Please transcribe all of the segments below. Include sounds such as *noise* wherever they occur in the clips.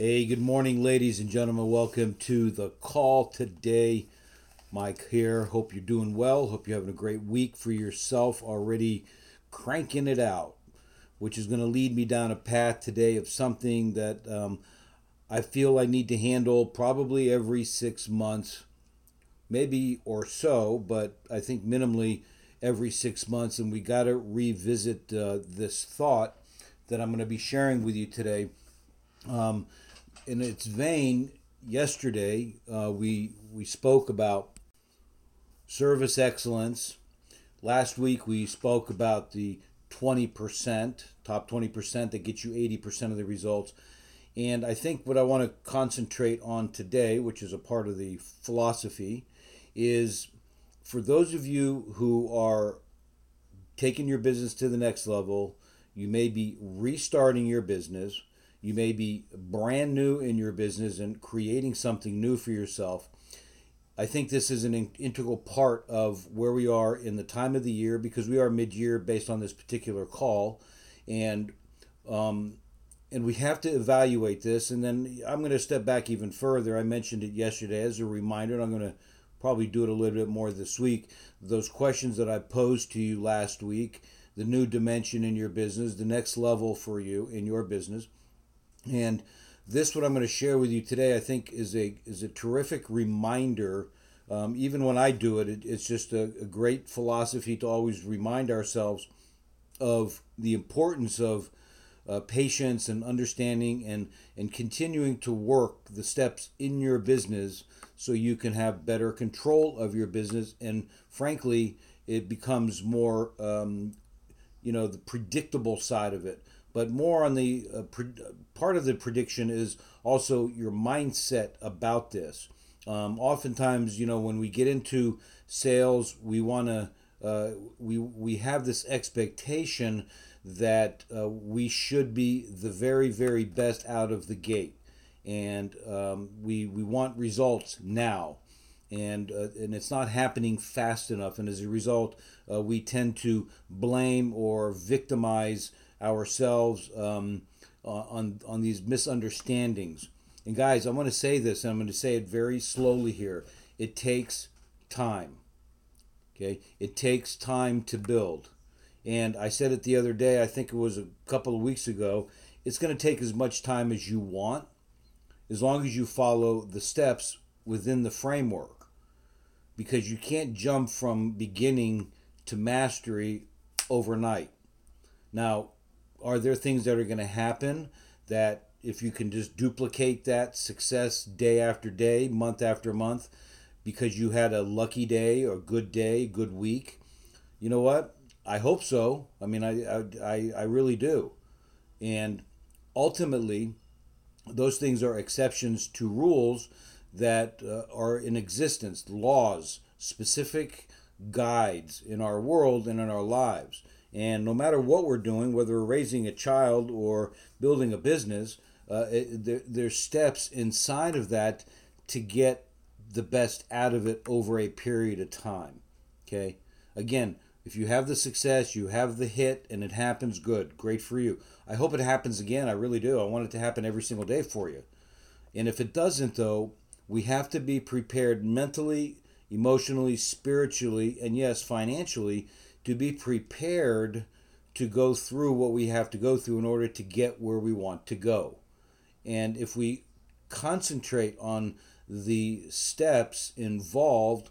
Hey, good morning, ladies and gentlemen. Welcome to the call today. Mike here. Hope you're doing well. Hope you're having a great week for yourself. Already cranking it out, which is going to lead me down a path today of something that um, I feel I need to handle probably every six months, maybe or so, but I think minimally every six months. And we got to revisit uh, this thought that I'm going to be sharing with you today. Um, in its vein, yesterday uh, we we spoke about service excellence. Last week we spoke about the 20%, top 20% that gets you 80% of the results. And I think what I want to concentrate on today, which is a part of the philosophy, is for those of you who are taking your business to the next level, you may be restarting your business you may be brand new in your business and creating something new for yourself. I think this is an integral part of where we are in the time of the year because we are mid-year based on this particular call, and um, and we have to evaluate this. And then I'm going to step back even further. I mentioned it yesterday as a reminder, and I'm going to probably do it a little bit more this week. Those questions that I posed to you last week, the new dimension in your business, the next level for you in your business and this, what I'm going to share with you today, I think is a is a terrific reminder. Um, even when I do it, it it's just a, a great philosophy to always remind ourselves of the importance of uh, patience and understanding and and continuing to work the steps in your business so you can have better control of your business and frankly it becomes more um, you know the predictable side of it but more on the uh, pre- part of the prediction is also your mindset about this. Um, oftentimes, you know, when we get into sales, we want to uh, we we have this expectation that uh, we should be the very very best out of the gate, and um, we we want results now, and uh, and it's not happening fast enough, and as a result, uh, we tend to blame or victimize ourselves um, on on these misunderstandings. And guys, I want to say this, and I'm going to say it very slowly here. It takes time. Okay, it takes time to build. And I said it the other day. I think it was a couple of weeks ago. It's going to take as much time as you want, as long as you follow the steps within the framework. Because you can't jump from beginning to mastery overnight. Now, are there things that are going to happen that if you can just duplicate that success day after day, month after month, because you had a lucky day or good day, good week, you know what? I hope so. I mean, I, I, I really do. And ultimately, those things are exceptions to rules that uh, are in existence, laws, specific guides in our world and in our lives. And no matter what we're doing, whether we're raising a child or building a business, uh, it, there, there's steps inside of that to get the best out of it over a period of time. Okay. Again, if you have the success, you have the hit, and it happens, good, great for you. I hope it happens again. I really do. I want it to happen every single day for you. And if it doesn't, though, we have to be prepared mentally, emotionally, spiritually, and yes, financially to be prepared to go through what we have to go through in order to get where we want to go. And if we concentrate on the steps involved,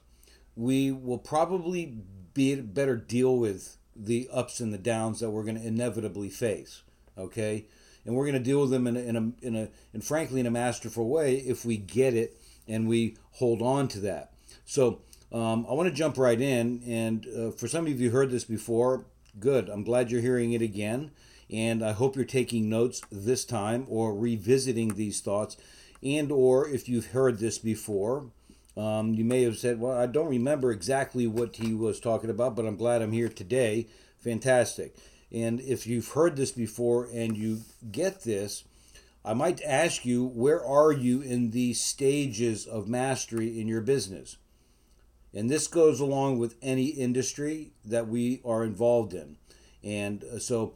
we will probably be better deal with the ups and the downs that we're going to inevitably face. Okay, and we're going to deal with them in a, in a in a and frankly in a masterful way if we get it and we hold on to that. So um, I want to jump right in, and uh, for some of you heard this before, good. I'm glad you're hearing it again, and I hope you're taking notes this time or revisiting these thoughts, and or if you've heard this before, um, you may have said, "Well, I don't remember exactly what he was talking about, but I'm glad I'm here today." Fantastic. And if you've heard this before and you get this, I might ask you, where are you in these stages of mastery in your business? And this goes along with any industry that we are involved in. And uh, so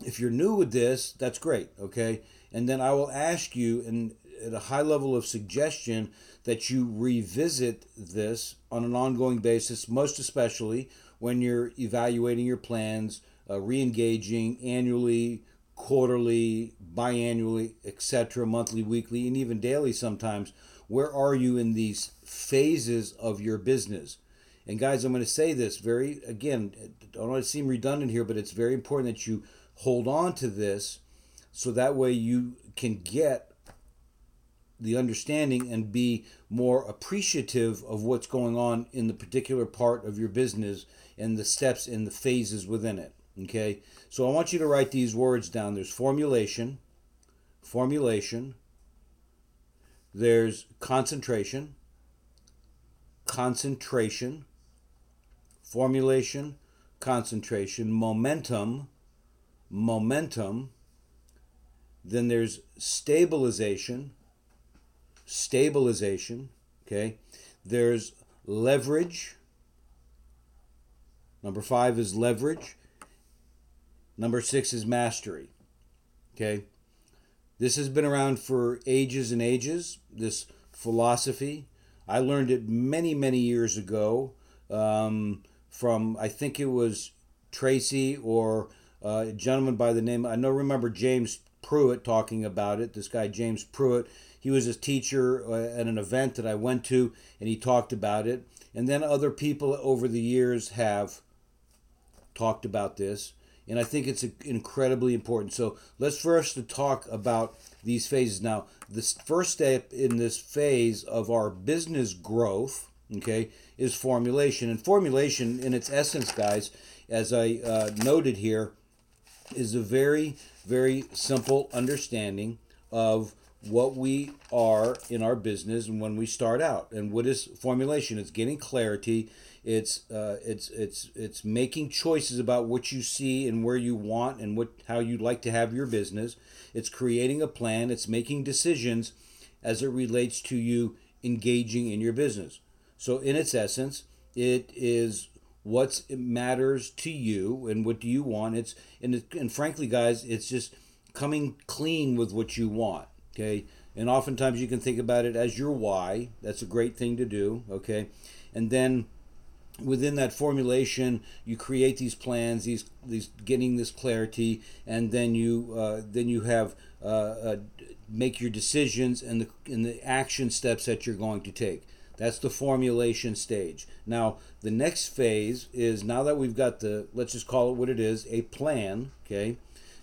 if you're new with this, that's great, okay? and then I will ask you, and at a high level of suggestion, that you revisit this on an ongoing basis, most especially when you're evaluating your plans, uh, re engaging annually, quarterly, biannually, etc., monthly, weekly, and even daily sometimes. Where are you in these phases of your business? And guys, I'm going to say this very again. I don't want to seem redundant here, but it's very important that you hold on to this, so that way you can get the understanding and be more appreciative of what's going on in the particular part of your business and the steps and the phases within it. Okay, so I want you to write these words down. There's formulation, formulation. There's concentration, concentration formulation, concentration, momentum, momentum. Then there's stabilization, stabilization, okay? There's leverage. Number five is leverage. Number six is mastery, okay? This has been around for ages and ages, this philosophy. I learned it many, many years ago. Um, from I think it was Tracy or uh, a gentleman by the name I know remember James Pruitt talking about it. This guy James Pruitt, he was a teacher uh, at an event that I went to, and he talked about it. And then other people over the years have talked about this, and I think it's incredibly important. So let's first talk about these phases. Now, the first step in this phase of our business growth okay, is formulation. And formulation, in its essence, guys, as I uh, noted here, is a very, very simple understanding of what we are in our business and when we start out. And what is formulation? It's getting clarity. It's uh, it's it's it's making choices about what you see and where you want and what how you'd like to have your business. It's creating a plan. It's making decisions as it relates to you engaging in your business. So, in its essence, it is what matters to you and what do you want. It's and it, and frankly, guys, it's just coming clean with what you want. Okay, and oftentimes you can think about it as your why. That's a great thing to do. Okay, and then within that formulation you create these plans these these getting this clarity and then you uh, then you have uh, uh, make your decisions and the and the action steps that you're going to take that's the formulation stage. Now, the next phase is now that we've got the, let's just call it what it is, a plan, okay?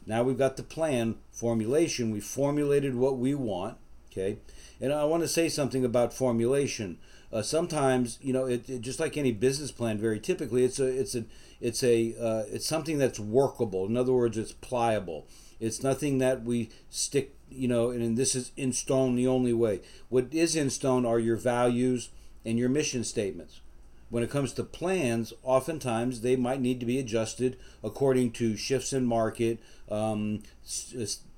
Now we've got the plan formulation. We formulated what we want, okay? And I want to say something about formulation. Uh, sometimes, you know, it, it, just like any business plan, very typically, it's a, it's a, it's a, uh, it's something that's workable. In other words, it's pliable. It's nothing that we stick, you know, and this is in stone the only way. What is in stone are your values and your mission statements. When it comes to plans, oftentimes they might need to be adjusted according to shifts in market, um,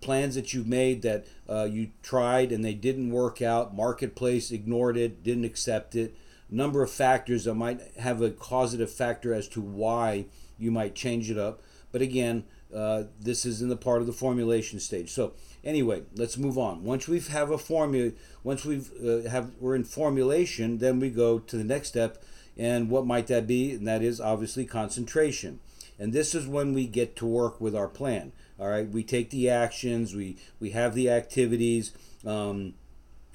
plans that you've made that uh, you tried and they didn't work out, marketplace ignored it, didn't accept it, number of factors that might have a causative factor as to why you might change it up. But again, uh, this is in the part of the formulation stage. So anyway, let's move on. Once we have a formula, once we've uh, have we're in formulation, then we go to the next step, and what might that be? And that is obviously concentration. And this is when we get to work with our plan. All right, we take the actions, we we have the activities. Um,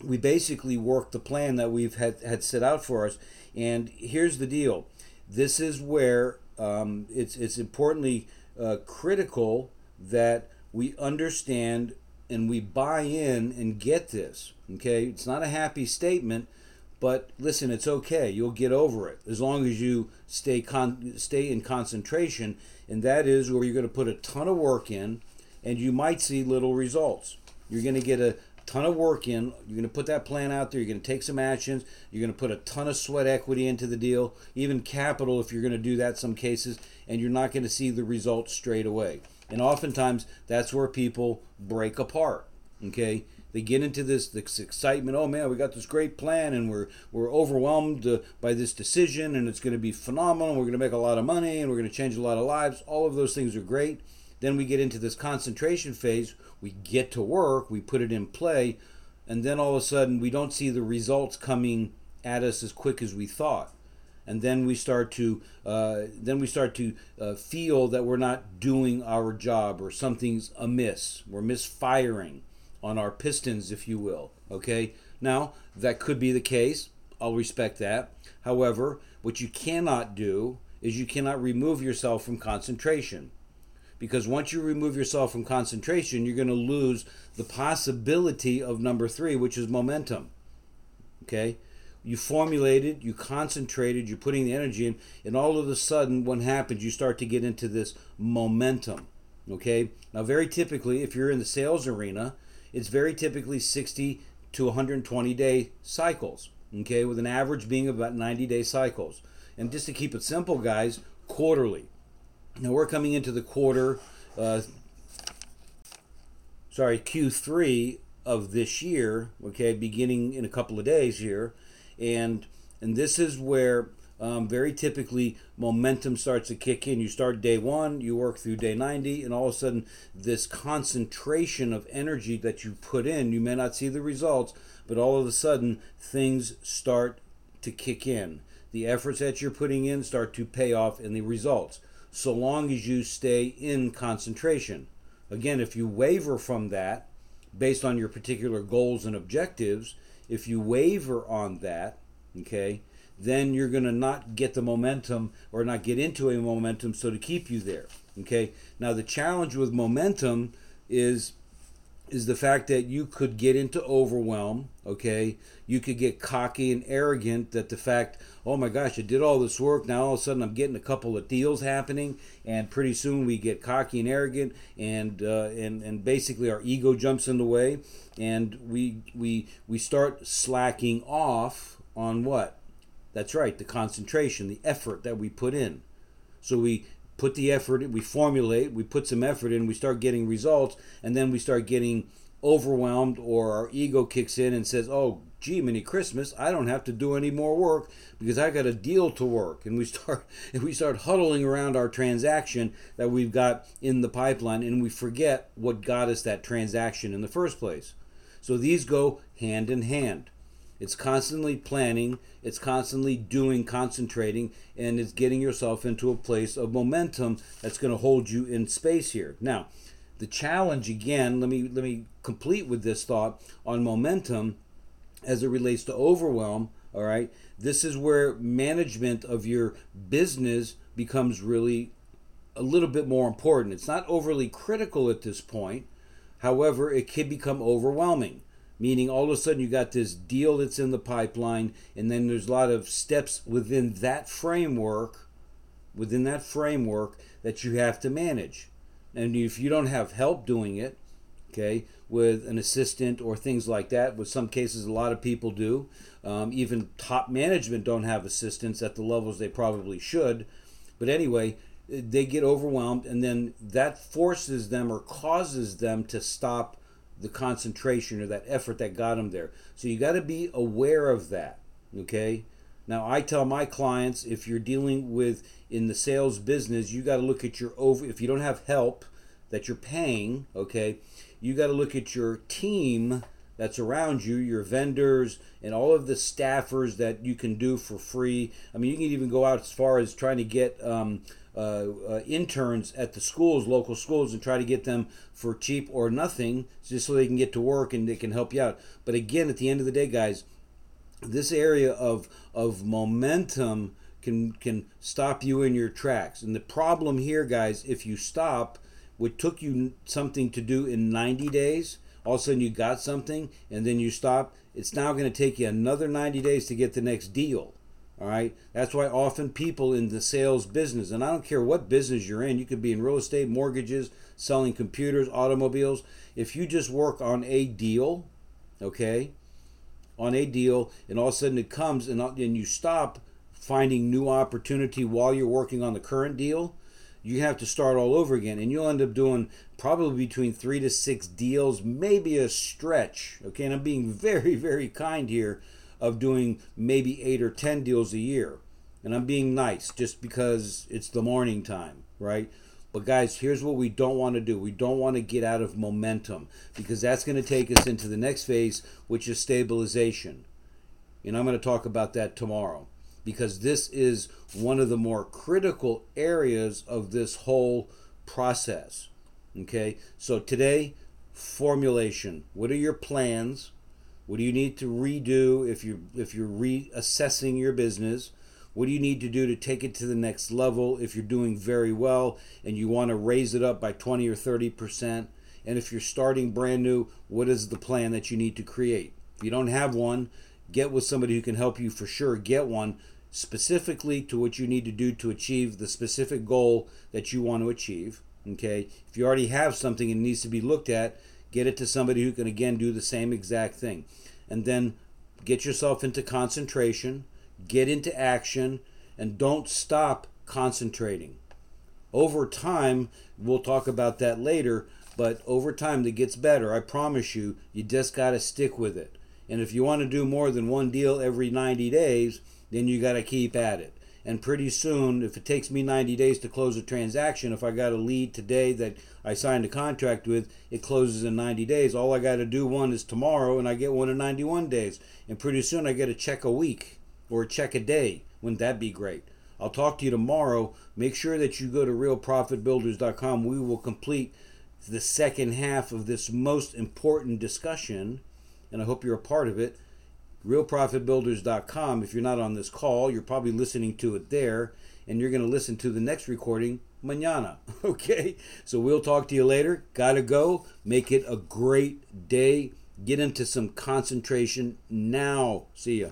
we basically work the plan that we've had, had set out for us. And here's the deal: this is where um, it's it's importantly uh, critical that we understand and we buy in and get this. Okay, it's not a happy statement, but listen, it's okay. You'll get over it as long as you stay con- stay in concentration, and that is where you're going to put a ton of work in, and you might see little results. You're going to get a ton of work in. You're going to put that plan out there. You're going to take some actions. You're going to put a ton of sweat equity into the deal, even capital if you're going to do that some cases, and you're not going to see the results straight away. And oftentimes that's where people break apart. Okay, they get into this this excitement. Oh man, we got this great plan, and we're we're overwhelmed uh, by this decision, and it's going to be phenomenal. We're going to make a lot of money, and we're going to change a lot of lives. All of those things are great. then we get into this concentration phase. We get to work, we put it in play, and then all of a sudden we don't see the results coming at us as quick as we thought and then we start to uh, then we start to uh, feel that we're not doing our job or something's amiss we're misfiring on our pistons if you will okay now that could be the case i'll respect that however what you cannot do is you cannot remove yourself from concentration because once you remove yourself from concentration you're going to lose the possibility of number three which is momentum okay you formulated, you concentrated, you're putting the energy in, and all of a sudden, what happens? You start to get into this momentum. Okay? Now, very typically, if you're in the sales arena, it's very typically 60 to 120 day cycles. Okay? With an average being about 90 day cycles. And just to keep it simple, guys, quarterly. Now, we're coming into the quarter, uh, sorry, Q3 of this year, okay, beginning in a couple of days here and and this is where um, very typically momentum starts to kick in. You start day one, you work through day 90, and all of a sudden, this concentration of energy that you put in, you may not see the results, but all of a sudden, things start to kick in. The efforts that you're putting in start to pay off in the results, so long as you stay in concentration. Again, if you waver from that based on your particular goals and objectives, if you waver on that, okay, then you're going to not get the momentum or not get into a momentum so to keep you there okay now the challenge with momentum is is the fact that you could get into overwhelm, okay? You could get cocky and arrogant that the fact, oh my gosh, I did all this work, now all of a sudden I'm getting a couple of deals happening, and pretty soon we get cocky and arrogant, and uh, and and basically our ego jumps in the way, and we we we start slacking off on what? That's right, the concentration, the effort that we put in. So we put the effort we formulate we put some effort in we start getting results and then we start getting overwhelmed or our ego kicks in and says oh gee mini christmas i don't have to do any more work because i got a deal to work. And we start *laughs* and we start huddling around our transaction that we've got in the pipeline and we forget what got us that transaction in the first place. So these go hand in hand it's constantly planning, it's constantly doing, concentrating, and it's getting yourself into a place of momentum that's going to hold you in space here. Now, the challenge again, let me let me complete with this thought on momentum as it relates to overwhelm, all right? This is where management of your business becomes really a little bit more important. It's not overly critical at this point. However, it can become overwhelming meaning all of a sudden you got this deal that's in the pipeline and then there's a lot of steps within that framework within that framework that you have to manage. And if you don't have help doing it okay with an assistant or things like that with some cases a lot of people do um, even top management don't have assistants at the levels they probably should. But anyway they get overwhelmed and then that forces them or causes them to stop the concentration or that effort that got them there. So you got to be aware of that. Okay. Now I tell my clients if you're dealing with in the sales business, you got to look at your over. If you don't have help that you're paying, okay, you got to look at your team that's around you, your vendors, and all of the staffers that you can do for free. I mean, you can even go out as far as trying to get um, uh, uh, interns at the schools, local schools, and try to get them for cheap or nothing, just so they can get to work and they can help you out. But again, at the end of the day, guys, this area of of momentum can can stop you in your tracks. And the problem here, guys, if you stop, what took you something to do in 90 days, all of a sudden you got something, and then you stop. It's now going to take you another 90 days to get the next deal. All right. That's why often people in the sales business, and I don't care what business you're in, you could be in real estate, mortgages, selling computers, automobiles. If you just work on a deal, okay, on a deal, and all of a sudden it comes and, uh, and you stop finding new opportunity while you're working on the current deal, you have to start all over again. And you'll end up doing probably between three to six deals, maybe a stretch. Okay. And I'm being *laughs* very, very kind here of doing maybe eight or ten deals a year. And I'm being nice just because it's the morning time, right? But guys, here's what we don't want to do. We don't want to get out of momentum because that's going to take us into the next phase, which is stabilization. And I'm going to talk about that tomorrow because this is one of the more critical areas of this whole process. Okay? So today, formulation. What are your plans? What do you need to redo if you if you're reassessing your business? What do you need to do to take it to the next level if you're doing very well and you want to raise it up by 20 or 30%? And if you're starting brand new, what is the plan that you need to create? If you don't have one, get with somebody who can help you for sure get one specifically to what you need to do to achieve the specific goal that you want to achieve. Okay? If you already have something and needs to be looked at, get it to somebody who can again do the same exact thing. And then get yourself into concentration get into action, and don't stop concentrating. Over time, we'll talk about that later, but over time it gets better. I promise you, you just got to stick with it. And if you want to do more than one deal every 90 days, then you got to keep at it. And pretty soon, if it takes me 90 days to close a transaction, if I got a lead today that I signed a contract with, it closes in 90 days. All I got to do one is tomorrow, and I get one in 91 days. And pretty soon, I get a check a week or a check a day. Wouldn't that be great? I'll talk to you tomorrow. Make sure that you go to realprofitbuilders.com. We will complete the second half of this most important discussion, and I hope you're a part of it. Realprofitbuilders.com. If you're not on this call, you're probably listening to it there, and you're going to listen to the next recording mañana. *laughs* Okay? So we'll talk to you later. Gotta go. Make it a great day. Get into some concentration now. See ya.